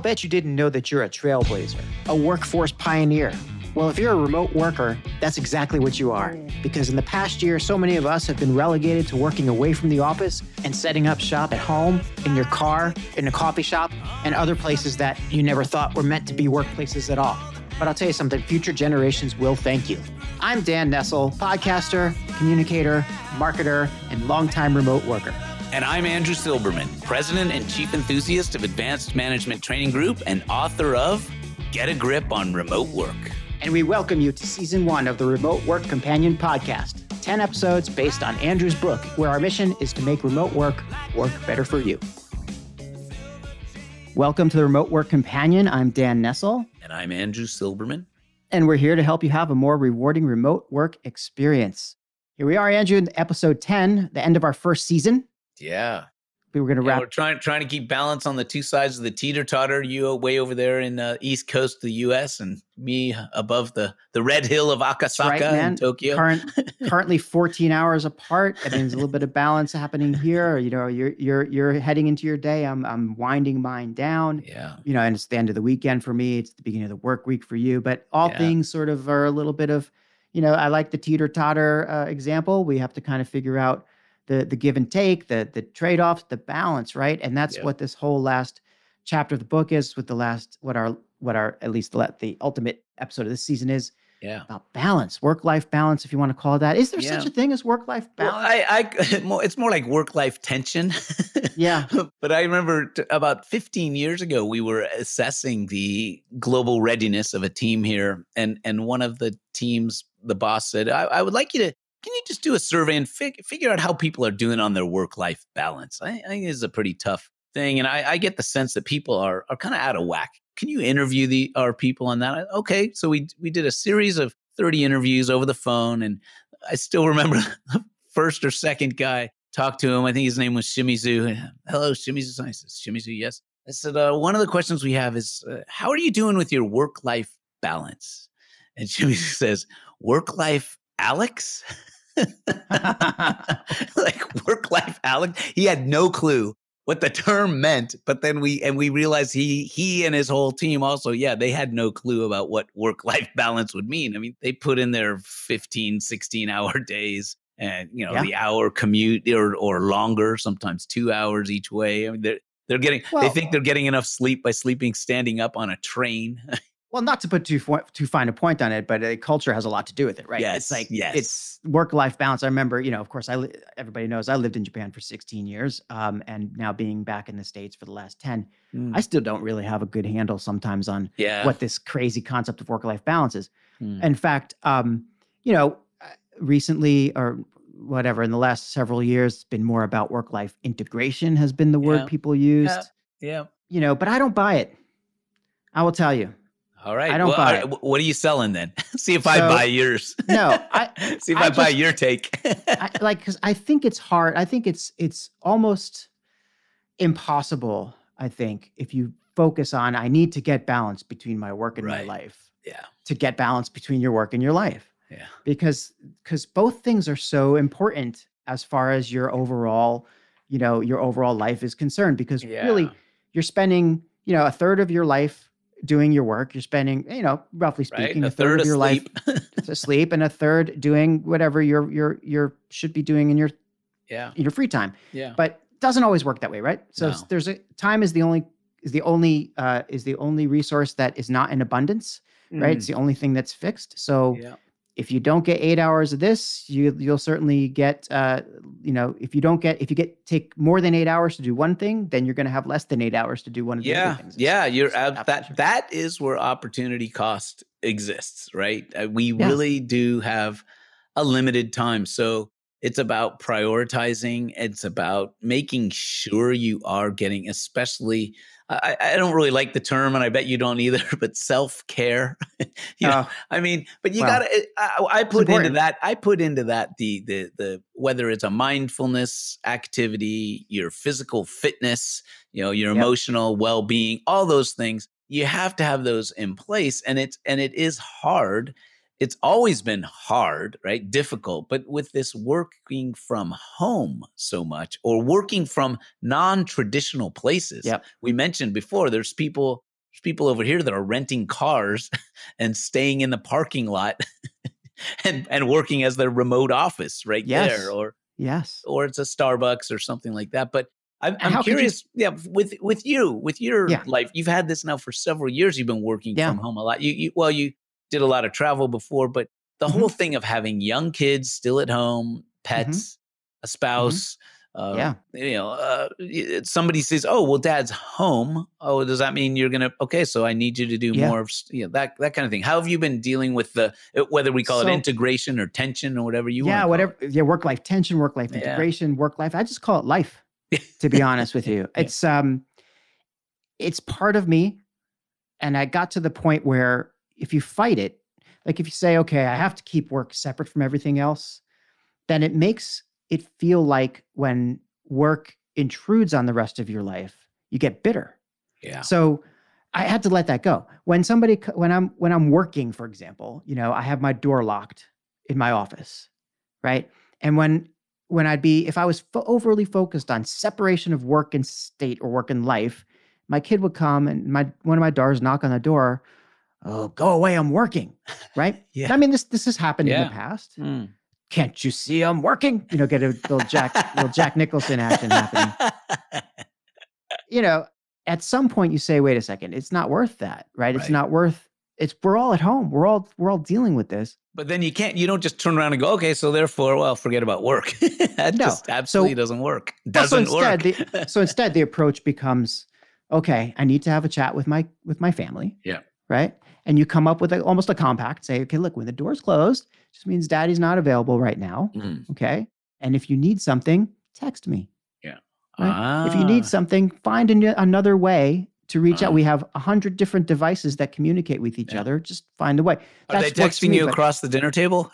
bet you didn't know that you're a trailblazer, a workforce pioneer. Well, if you're a remote worker, that's exactly what you are. Because in the past year, so many of us have been relegated to working away from the office and setting up shop at home, in your car, in a coffee shop, and other places that you never thought were meant to be workplaces at all. But I'll tell you something, future generations will thank you. I'm Dan Nessel, podcaster, communicator, marketer, and longtime remote worker. And I'm Andrew Silberman, President and Chief Enthusiast of Advanced Management Training Group and author of Get a Grip on Remote Work. And we welcome you to season one of the Remote Work Companion podcast 10 episodes based on Andrew's book, where our mission is to make remote work work better for you. Welcome to the Remote Work Companion. I'm Dan Nessel. And I'm Andrew Silberman. And we're here to help you have a more rewarding remote work experience. Here we are, Andrew, in episode 10, the end of our first season. Yeah. We were going to Yeah, wrap. we're trying trying to keep balance on the two sides of the teeter totter. You way over there in the east coast of the U.S. and me above the the red hill of Akasaka right, in Tokyo. Current, currently 14 hours apart. I mean, there's a little bit of balance happening here. You know, you're you're you're heading into your day. I'm I'm winding mine down. yeah, You know, and it's the end of the weekend for me. It's the beginning of the work week for you. But all Yeah. things sort of are a little bit of, you know, I like the teeter totter uh, example. We have to kind of figure out the the give and take, the the trade offs, the balance, right? And that's Yeah. what this whole last chapter of the book is. With the last what our what our at least the, the ultimate episode of this season is yeah. about balance, work life balance, if you want to call it that. Is there Yeah. such a thing as work life Well, balance? I, I it's more like work life tension. Yeah. but I remember t- about 15 years ago, we were assessing the global readiness of a team here, and and one of the teams, the boss said, "I, I would like you to." Can you just do a survey and fig- figure out how people are doing on their work life balance? I, I think this is a pretty tough thing, and I, I get the sense that people are are kind of out of whack. Can you interview the our people on that? Okay, so we we did a series of 30 interviews over the phone, and I still remember the first or second guy talked to him. I think his name was Shimizu. Hello, Shimizu. I said, Shimizu, yes. I said, uh, one of the questions we have is, uh, how are you doing with your work life balance? And Shimizu says, work life Alex? like work life Alex? He had no clue what the term meant, but then we and we realized he he and his whole team also, yeah, they had no clue about what work life balance would mean. I mean, they put in their 15, 16 hour days and you know Yeah. the hour commute or or longer, sometimes two hours each way. I mean, they're they're getting they think they're getting enough sleep by sleeping standing up on a train. Well, not to put too too fine a point on it, but uh, culture has a lot to do with it, right? Yes, It's like yes. it's work life balance. I remember, you know, of course, I li- everybody knows I lived in Japan for 16 years, um, and now being back in the states for the last 10, I still don't really have a good handle sometimes on yeah. what this crazy concept of work life balance is. Hmm. In fact, um, you know, uh, recently or whatever in the last several years, it's been more about work life integration has been the word Yeah. people used. yeah. You know, but I don't buy it. I will tell you. All right. I don't well, buy right, What are you selling then? See if I buy yours. No, I- see if I I, buy just- your take. I, like because I think it's hard. I think it's it's almost impossible. I think if you focus on I need to get balance between my work and my life yeah. to get balance between your work and your life Yeah. because because both things are so important as far as your overall you know your overall life is concerned because really you're spending you know a third of your life doing your work you're spending you know roughly Right. speaking A third of your life asleep. and a third doing whatever you're you're you're should be doing in your yeah. in your free time Yeah. but it doesn't always work that way right so No. there's a time is the only is the only uh is the only resource that is not in abundance right it's the only thing that's fixed so Mm. Yeah. If you don't get eight hours of this you you'll certainly get uh you know if you don't get if you get take more than eight hours to do one thing then you're going to have less than eight hours to do one of the Yeah. other things Yeah. You're It's ab- that. That is where opportunity cost exists, right? Uh, we Yeah. really do have a limited time, so it's about prioritizing. It's about making sure you are getting, especially. I, I don't really like the term, and I bet you don't either. But self care, you know, Oh, I mean, but you Well, gotta. I, I put into that. I put into that the the the whether it's a mindfulness activity, your physical fitness, you know, your Yep. emotional well being, all those things. You have to have those in place, and it's and it is hard. It's always been hard, right? Difficult, but with this working from home so much or working from non-traditional places. Yep. We mentioned before there's people there's people over here that are renting cars and staying in the parking lot and and working as their remote office right Yes. there or Yes. or it's a Starbucks or something like that. But I'm, I'm could you- curious, yeah, with with you, with your Yeah. life, you've had this now for several years. You've been working Yeah. from home a lot. You, you well, you did a lot of travel before, but the Mm-hmm. whole thing of having young kids still at home, pets, a spouse. Uh, Mm-hmm. Yeah. you know, uh, somebody says, "Oh, well, Dad's home. Oh, does that mean you're gonna? Okay, so I need you to do Yeah. more of you know, that that kind of thing." How have you been dealing with the uh, whether we call So- it integration or tension or whatever you want? yeah, whatever. Yeah, work life tension, work life Yeah. integration, work life. I just call it life. To be honest with you, it's um, it's part of me, and I got to the point where if you fight it, like if you say, okay, I have to keep work separate from everything else, then it makes it feel like when work intrudes on the rest of your life, you get bitter. Yeah. So I had to let that go. When somebody when I'm when I'm working, for example, you know, I have my door locked in my office, right? And when when I'd be if I was fo- overly focused on separation of work and state or work and life, my kid would come and my one of my daughters knock on the door. Oh, go away! I'm working, right? Yeah. I mean, this this has happened in the past. Mm. Can't you see I'm working? You know, get a little Jack little Jack Nicholson action happening you know, at some point you say, wait a second, it's not worth that, right? It's not worth it's we're all at home. We're all we're all dealing with this. But then you can't. You don't just turn around and go, okay, so therefore, well, forget about work. that No. just absolutely doesn't work. Well, so Doesn't work. instead, So instead the approach becomes, okay, I need to have a chat with my with my family. Yeah. Right. And you come up with a, almost a compact, say, okay, look, when the door's closed, just means daddy's not available right now. Mhm. Okay. And if you need something, text me. Right? If you Ah, need something, find an, another way to reach Ah. out. We have a hundred different devices that communicate with each Yeah. other. Just find a way. are they That's texting me, you across the dinner table?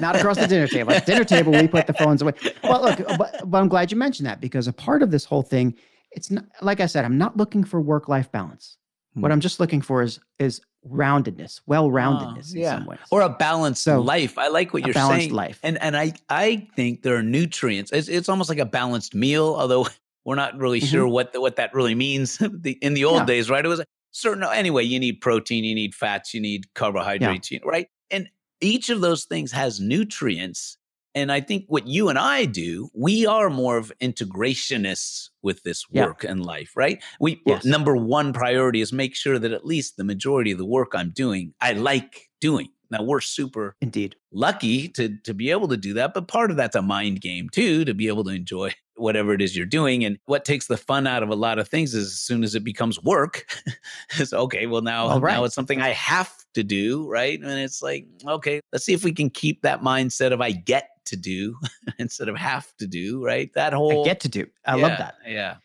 Not across the dinner table. At dinner table, we put the phones away. Well, look, but, but I'm glad you mentioned that because a part of this whole thing, it's not like I said, I'm not looking for work-life balance. What Hmm. I'm just looking for is is roundedness, well-roundedness in yeah. some ways. or a balanced So, life. I like what you're saying. balanced life. And and I I think there are nutrients. It's, it's almost like a balanced meal, although we're not really Mhm. sure what the, what that really means. the, in the old Yeah. days, right? It was a certain anyway. You need protein, you need fats, you need carbohydrates, you, right? And each of those things has nutrients. And I think what you and I do, we are more of integrationists with this Yeah. work and life, right? We Yes. number one priority is make sure that at least the majority of the work I'm doing, I like doing. Now we're super Indeed. lucky to to be able to do that, but part of that's a mind game too, to be able to enjoy whatever it is you're doing. And what takes the fun out of a lot of things is as soon as it becomes work, it's okay. Well, now right. now it's something I have to do, right? And it's like, okay, let's see if we can keep that mindset of I get to do instead of have to do, right? That whole I get to do. I love that. Yeah.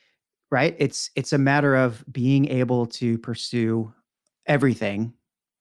right it's it's a matter of being able to pursue everything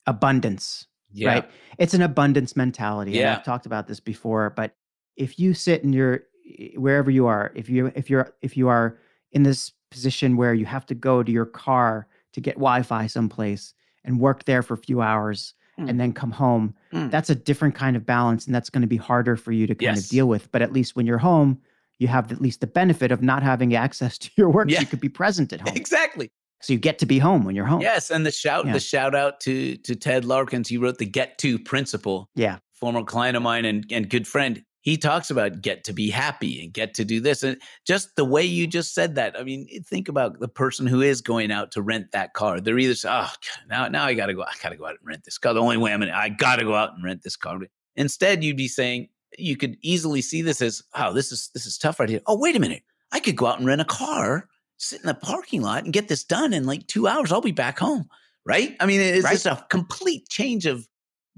abundance Yeah. right it's an abundance mentality Yeah. i've talked about this before but if you sit in your eh, wherever you are if you if you're if you are in this position where you have to go to your car to get wi-fi someplace and work there for a few hours Mm. and then come home Mm. that's a different kind of balance and that's going to be harder for you to kind Yes. of deal with but at least when you're home you have at least the benefit of not having access to your work so you could be present at home Exactly. so you get to be home when you're home Yes, and the shout Yeah. the shout out to to Ted Larkins. He wrote the Get To Principle. yeah Former client of mine and, and good friend. He talks about get to be happy and get to do this. And just the way you mm-hmm. just said that. I mean, think about the person who is going out to rent that car. They're either saying, oh, now now I gotta go, I gotta go out and rent this car. The only way I'm gonna I gotta go out and rent this car. Instead, you'd be saying, you could easily see this as, oh, this is this is tough right here. Oh, wait a minute. I could go out and rent a car, sit in the parking lot and get this done in like two hours. I'll be back home. Right? I mean, it's Right. just a complete change of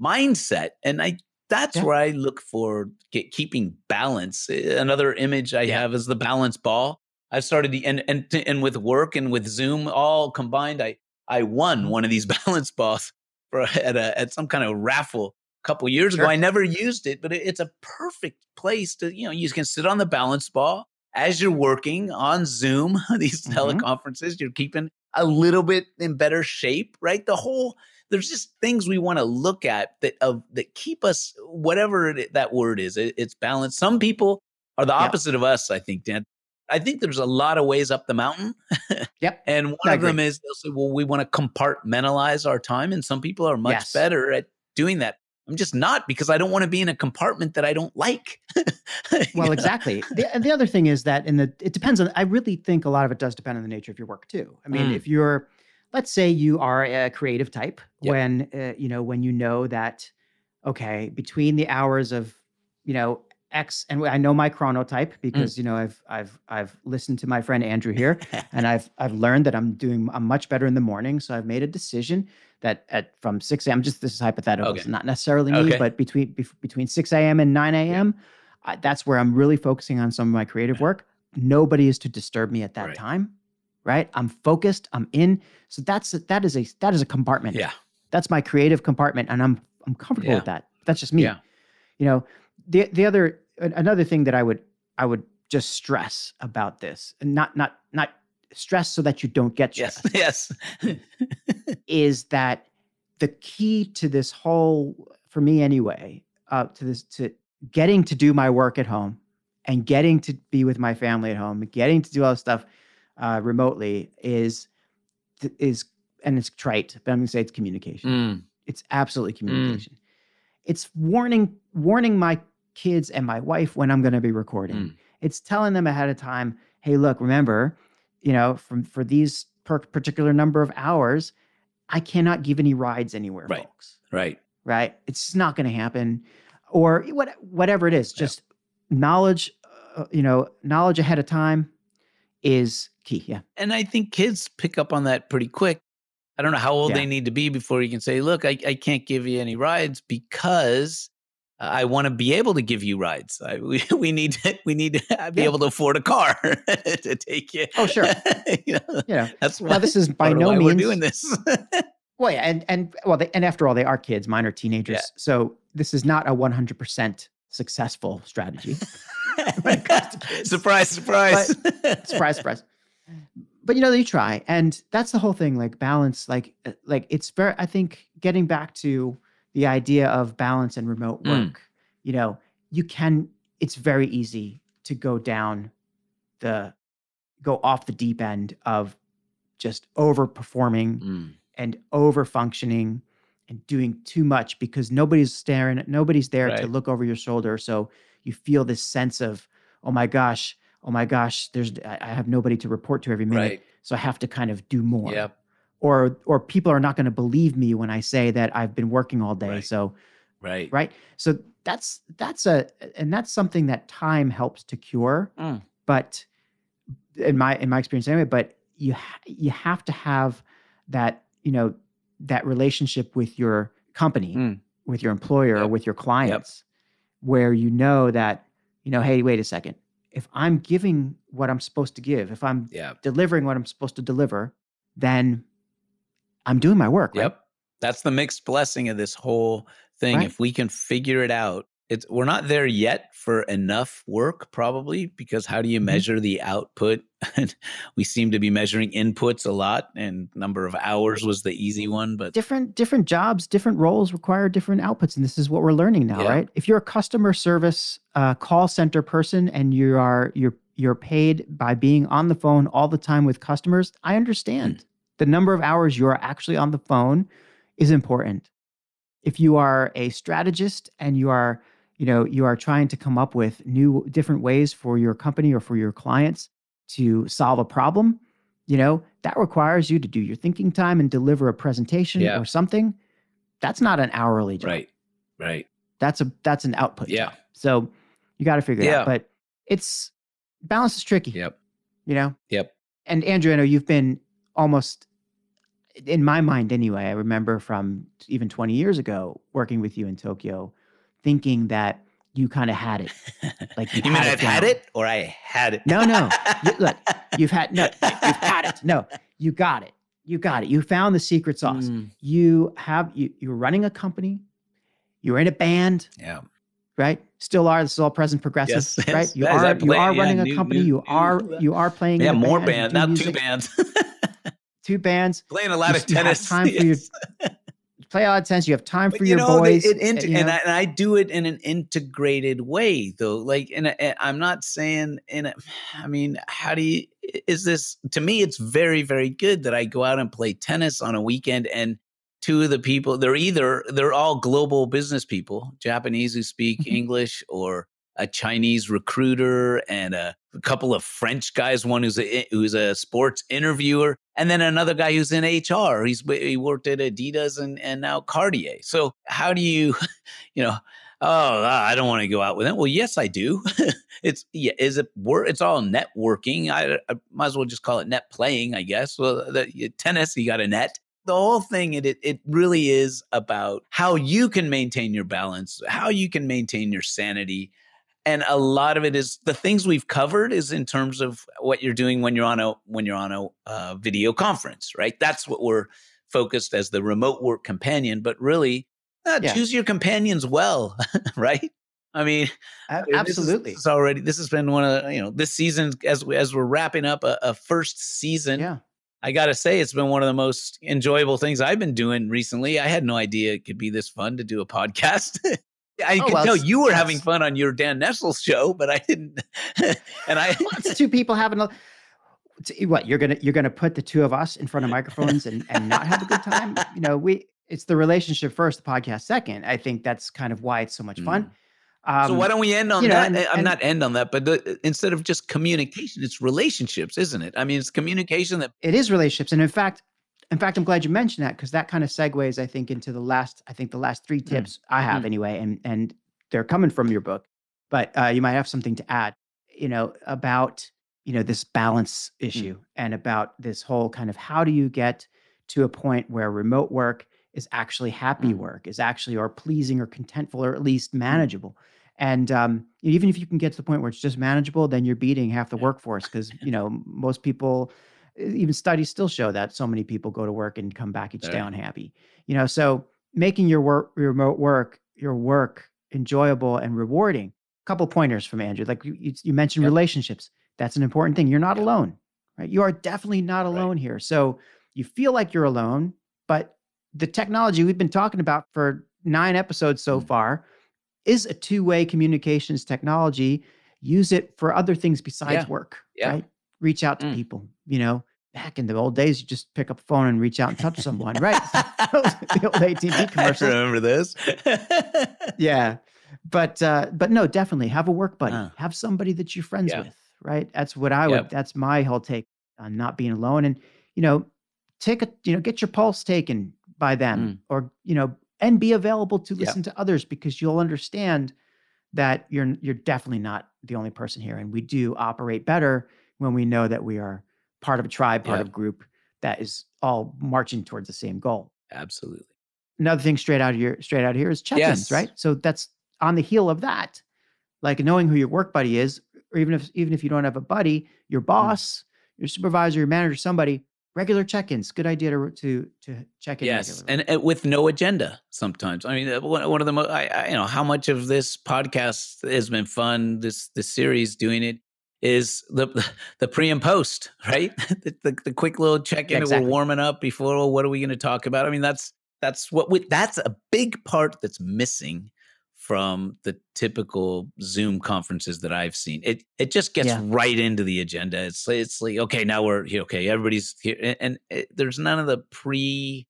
mindset. And I that's Yeah. where I look for get, keeping balance. Eh, Another image I Yeah. have is the balance ball. I've started the and and and with work and with Zoom all combined, I I won Mm-hmm. one of these balance balls for at a at some kind of raffle a couple years ago. I never used it, but it, it's a perfect place to you know you can sit on the balance ball as you're working on Zoom. These Mhm. teleconferences, you're keeping a little bit in better shape, right? The whole there's just things we want to look at that of that keep us whatever it, that word is. It, it's balance. Some people are the Yeah. opposite of us. I think, Dan. I think there's a lot of ways up the mountain. Yep. And one I of them is they'll say, well, we want to compartmentalize our time. And some people are much Yes. better at doing that. I'm just not because I don't want to be in a compartment that I don't like. Well, know? exactly. The, the other thing is that in the it depends on. I really think a lot of it does depend on the nature of your work too. I mean, Mm. if you're, let's say you are a creative type, Yep. when uh, you know when you know that, okay, between the hours of, you know, X and I know my chronotype Mm. because you know I've I've I've listened to my friend Andrew here and I've I've learned that I'm doing I'm much better in the morning. So I've made a decision that at from 6 a.m. Just this is hypothetical. It's Okay. not necessarily me, Okay. but between between 6 a.m. and 9 a.m. I, that's where I'm really focusing on some of my creative work. Nobody is to disturb me at that Right. time, right? I'm focused. I'm in. So that's that is a that is a compartment. yeah. That's my creative compartment, and I'm I'm comfortable Yeah. with that. That's just me Yeah. you know the the other another thing that i would i would just stress about this and not not not stress so that you don't get stressed Yes. Yes. is that the key to this whole for me anyway uh to this to getting to do my work at home and getting to be with my family at home getting to do all this stuff uh remotely is is and it's trite but i'm gonna say it's communication Mm, it's absolutely communication. It's warning warning my kids and my wife when I'm going to be recording. Mm. It's telling them ahead of time, "Hey, look, remember, you know, from for these per- particular number of hours, I cannot give any rides anywhere, Right. folks. right. Right? It's just not going to happen." Or what whatever it is, Yeah. just knowledge, uh, you know, knowledge ahead of time is key. Yeah. And I think kids pick up on that pretty quick. I don't know how old Yeah. they need to be before you can say, look, I, I can't give you any rides because I want to be able to give you rides. I, we, we need to, we need to be Yeah. able to afford a car to take you. Oh, sure. you know, You know, that's why, now this is by no means we're doing this. Well, yeah, and and well, they, and after all, they are kids. Mine are teenagers, so this is not a one hundred percent successful strategy. when it comes to kids. surprise, surprise. surprise, surprise. But you know, you try, and that's the whole thing. Like balance, like uh, like it's very. I think getting back to the idea of balance and remote Mm. work. You know, you can. It's very easy to go down the, go off the deep end of just overperforming Mm, and over functioning and doing too much because nobody's staring nobody's there to look over your shoulder so you feel this sense of oh my gosh oh my gosh there's i have nobody to report to every minute right. so i have to kind of do more Yep. or or people are not going to believe me when i say that i've been working all day Right. so Right. right so that's that's a and that's something that time helps to cure Mm. but in my in my experience anyway but you ha- you have to have that you know that relationship with your company Mm. with your employer or with your clients where you know that you know hey wait a second if i'm giving what i'm supposed to give if i'm Yeah. delivering what i'm supposed to deliver then i'm doing my work right? Yep. That's the mixed blessing of this whole thing. Right. If we can figure it out, it's we're not there yet for enough work, probably, because how do you Mhm. measure the output? we seem to be measuring inputs a lot, and number of hours was the easy one, but different different jobs different roles require different outputs and this is what we're learning now Yeah. right if you're a customer service uh, call center person and you are you're you're paid by being on the phone all the time with customers i understand the number of hours you are actually on the phone is important if you are a strategist and you are you know you are trying to come up with new different ways for your company or for your clients to solve a problem you know that requires you to do your thinking time and deliver a presentation Yeah. or something that's not an hourly job right, right, that's a that's an output Yeah. job. so you got to figure it Yeah. out but it's balance is tricky yep, you know yep, and andrew i know you've been almost in my mind anyway i remember from even 20 years ago working with you in tokyo thinking that you kind of had it. Like you you mean had it I've had it or I had it? No, no. You- look, you've had no you've had it. No you got it. You got it. You found the secret sauce. Mm, you have you you're running a company. You're in a band. Yeah, right? Still are. This is all present progressive Yes, yes. right? You are you are yeah, running a new- company. new- you new- are you are playing in yeah. More band, band, not two music, bands. two bands. Playing a lot You of s- you have tennis. time for your- yes. Play odd sense. You have time for But, your know, boys. it int- uh, you and. I, and I do it in an integrated way, though. Like, and I- I'm not saying in. A, I mean, how do you? Is this to me? It's very, very good that I go out and play tennis on a weekend, and two of the people they're either they're all global business people, Japanese who speak Mhm. English, or a Chinese recruiter, and a, couple of French guys. One who's a who's a sports interviewer, and then another guy who's in HR. He's he worked at Adidas and and now Cartier. So how do you, you know? Oh, ah, I don't want to go out with him. Well, yes, I do. it's yeah, is it work? It's all networking. I, I might as well just call it net playing, I guess. Well, uh, the tennis, you got a net. The whole thing, it it really is about how you can maintain your balance, how you can maintain your sanity, and a lot of it is the things we've covered is in terms of what you're doing when you're on a when you're on a uh, video conference, right? That's what we're focused as the remote work companion. But really, uh, Yeah. choose your companions well, right? I mean, A- absolutely. This is already. This has been one of the, you know this season as we, as we're wrapping up a, a first season. yeah. I got to say, it's been one of the most enjoyable things I've been doing recently. I had no idea it could be this fun to do a podcast. I Oh, could well, tell you were having fun on your Dan Nessel show, but I didn't. and I, Well, two people having a eh, What you're gonna you're gonna put the two of us in front of microphones and and not have a good time? You know, we it's the relationship first, the podcast second. I think that's kind of why it's so much fun. Mm. Um, so why don't we end on you know, that? and- eh, I'm and- not end on that, but the, eh, instead of just communication, it's relationships, isn't it? I mean, it's communication that it is relationships and in fact in fact i'm glad you mentioned that because that kind of segues i think into the last i think the last three tips i have Mm. anyway and and they're coming from your book but uh, you might have something to add you know about you know this balance issue and about this whole kind of how do you get to a point where remote work is actually happy Mm. work is actually or pleasing or contentful or at least manageable and um, even if you can get to the point where it's just manageable then you're beating half the Yeah. workforce because you know most people even studies still show that so many people go to work and come back each day unhappy you know so making your work your remote work your work enjoyable and rewarding A couple pointers from andrew like you, you mentioned Yep. relationships that's an important thing you're not Yeah. alone right you are definitely not Right. alone here so you feel like you're alone but the technology we've been talking about for nine episodes so Mm. far is a two-way communications technology use it for other things besides Yeah. work Yeah. right reach out to Mm. people you know back in the old days you just pick up the phone and reach out and touch someone right the old AT&T I remember this. yeah but uh but no definitely have a work buddy Uh. have somebody that you're friends Yeah. with right that's what i would Yep. that's my whole take on not being alone and you know take a you know get your pulse taken by them or you know and be available to Mm. Yep. listen to others because you'll understand that you're you're definitely not the only person here and we do operate better when we know that we are part of a tribe part Yep. of a group that is all marching towards the same goal Absolutely. another thing straight out of here straight out of here is check-ins Yes. right so that's on the heel of that like knowing who your work buddy is or even if even if you don't have a buddy your boss your supervisor your manager somebody regular check-ins good idea to to to check in Yes, and, and with no agenda. Sometimes, I mean, uh, one, one of the most, I, I, you know, how much of this podcast has been fun. This this series doing it is the the pre and post, right? the, the, the quick little check in. Exactly. We're warming up before. Well, what are we going to talk about? I mean, that's that's what we, that's a big part that's missing from the typical Zoom conferences that I've seen. It it just gets Yeah. right into the agenda. It's it's like okay, now we're here. Okay, everybody's here, and, and it, there's none of the pre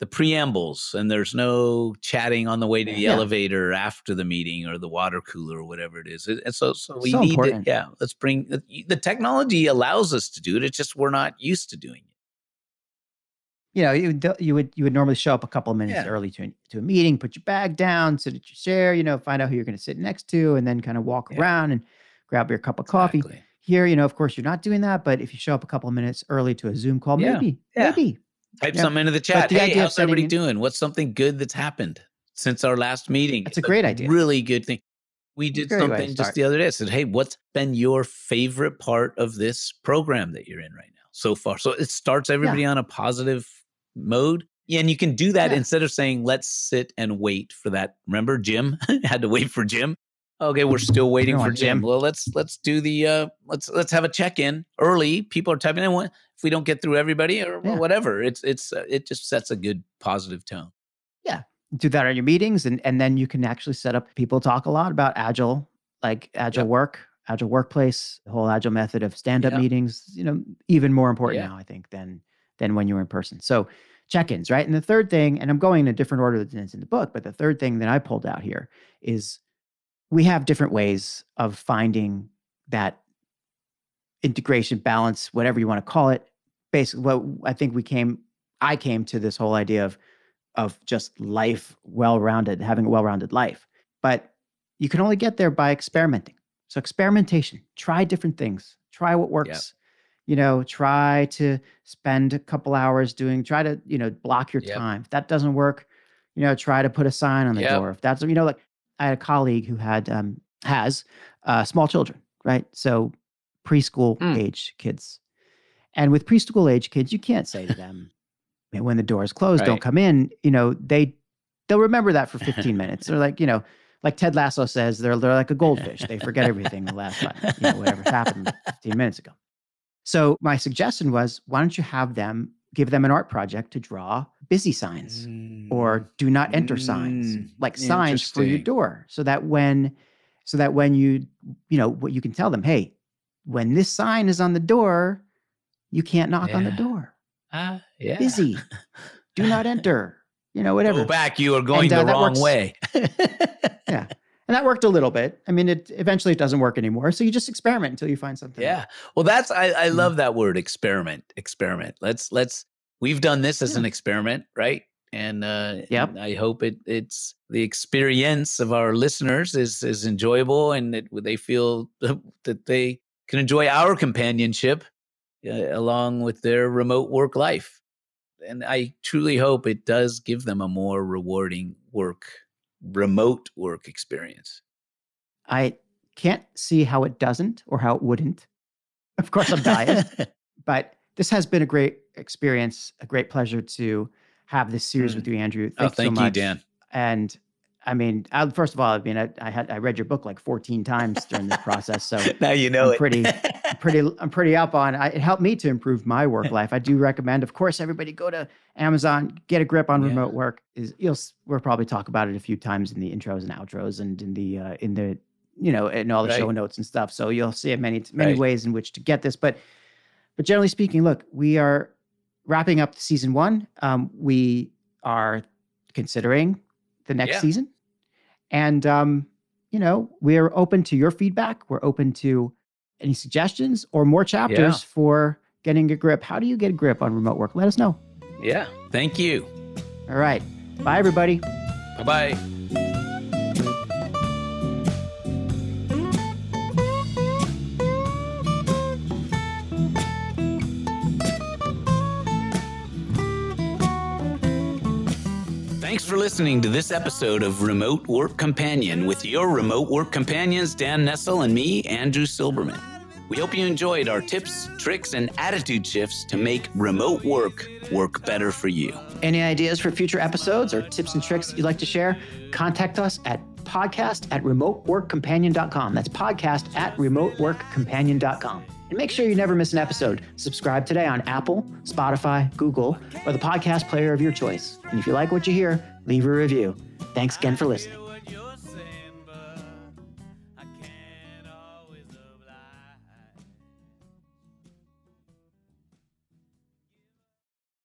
the preambles, and there's no chatting on the way to the Yeah. elevator after the meeting or the water cooler or whatever it is. And so so we So need important. to yeah. Let's bring uh, the, the technology allows us to do it. It's just we're not used to doing it. you know, you would, you would you would normally show up a couple of minutes Yeah. early to a, to a meeting, put your bag down, sit at your chair, you know, find out who you're going to sit next to, and then kind of walk Yeah. around and grab your cup of coffee. Exactly. Here, you know, of course, you're not doing that, but if you show up a couple of minutes early to a Zoom call, maybe, maybe, Type Yeah. something into the chat. the hey, how's everybody doing? What's something good that's happened since our last meeting? That's a It's great idea. Really good thing. We did Great way to something just the other day. I said, "Hey, what's been your favorite part of this program that you're in right now so far?" So it starts everybody on a positive mode. Yeah, and you can do that Yeah. instead of saying, "Let's sit and wait for that." Remember, Jim had to wait for Jim. Okay, we're still waiting for Jim. Jim. Well, let's let's do the uh let's let's have a check in early. People are typing in. If we don't get through everybody or Yeah. whatever? It's it's uh, it just sets a good positive tone. Yeah. Do that at your meetings and and then you can actually set up people talk a lot about agile, like agile Yep. work, agile workplace, the whole agile method of stand-up Yeah. meetings, you know, even more important Yeah. now, I think, than than when you were in person. So check-ins, right? And the third thing, and I'm going in a different order than it's in the book, but the third thing that I pulled out here is we have different ways of finding that integration balance whatever you want to call it. Basically what i think we came i came to this whole idea of of just life well-rounded having a well-rounded life. But you can only get there by experimenting. So experimentation try different things try what works. You know try to spend a couple hours doing try to you know block your Yep. time. If that doesn't work you know try to put a sign on the Yep. door. If that's you know like i had a colleague who had um has uh small children right? So preschool Mm. age kids. And with preschool age kids you can't say to them when the door is closed don't come in you know they they'll remember that for 15 minutes. They're like you know like ted lasso says they're they're like a goldfish. They forget everything the last time you know whatever happened 15 minutes ago. So my suggestion was why don't you have them give them an art project to draw busy signs or do not enter signs Mm, like signs for your door so that when so that when you you know what you can tell them hey when this sign is on the door you can't knock on the door Ah, yeah. busy do not enter you know whatever Go back. You are going And, uh, the wrong works. way. yeah and that worked a little bit i mean it eventually it doesn't work anymore so you just experiment until you find something Yeah. Well, that's I, I Mm. love that word experiment. Experiment. Let's let's we've done this as Yeah. an experiment, right? And uh Yep. and I hope it it's the experience of our listeners is is enjoyable and that they feel that they can enjoy our companionship uh, along with their remote work life. And I truly hope it does give them a more rewarding work remote work experience. i can't see how it doesn't or how it wouldn't of course i'm biased but this has been a great experience, a great pleasure to have this series Mm. with you, Andrew. oh, Thanks thank so you, much. Dan. And I mean, I, first of all, I mean, I, I had I read your book like 14 times during this process, so now you know I'm it. pretty- I'm pretty I'm pretty up on. I, it helped me to improve my work life. I do recommend, of course, everybody go to Amazon, get a grip on Yeah. remote work. Is you'll we'll probably talk about it a few times in the intros and outros and in the uh, in the you know in all the show notes and stuff. So you'll see many many Right. ways in which to get this, but but generally speaking, look, we are wrapping up season one. Um, we are considering the next Yeah. season, and um, you know we are open to your feedback. We're open to any suggestions or more chapters for getting a grip. How do you get a grip on remote work? Let us know. Yeah. Thank you. All right, bye everybody. Bye bye. Thanks for listening to this episode of Remote Work Companion with your remote work companions, Dan Nessel and me, Andrew Silberman. We hope you enjoyed our tips, tricks, and attitude shifts to make remote work work better for you. Any ideas for future episodes or tips and tricks you'd like to share? Contact us at podcast at remoteworkcompanion.com. That's podcast at remoteworkcompanion.com. And make sure you never miss an episode. Subscribe today on Apple, Spotify, Google, or the podcast player of your choice. And if you like what you hear, leave a review. Thanks again for listening.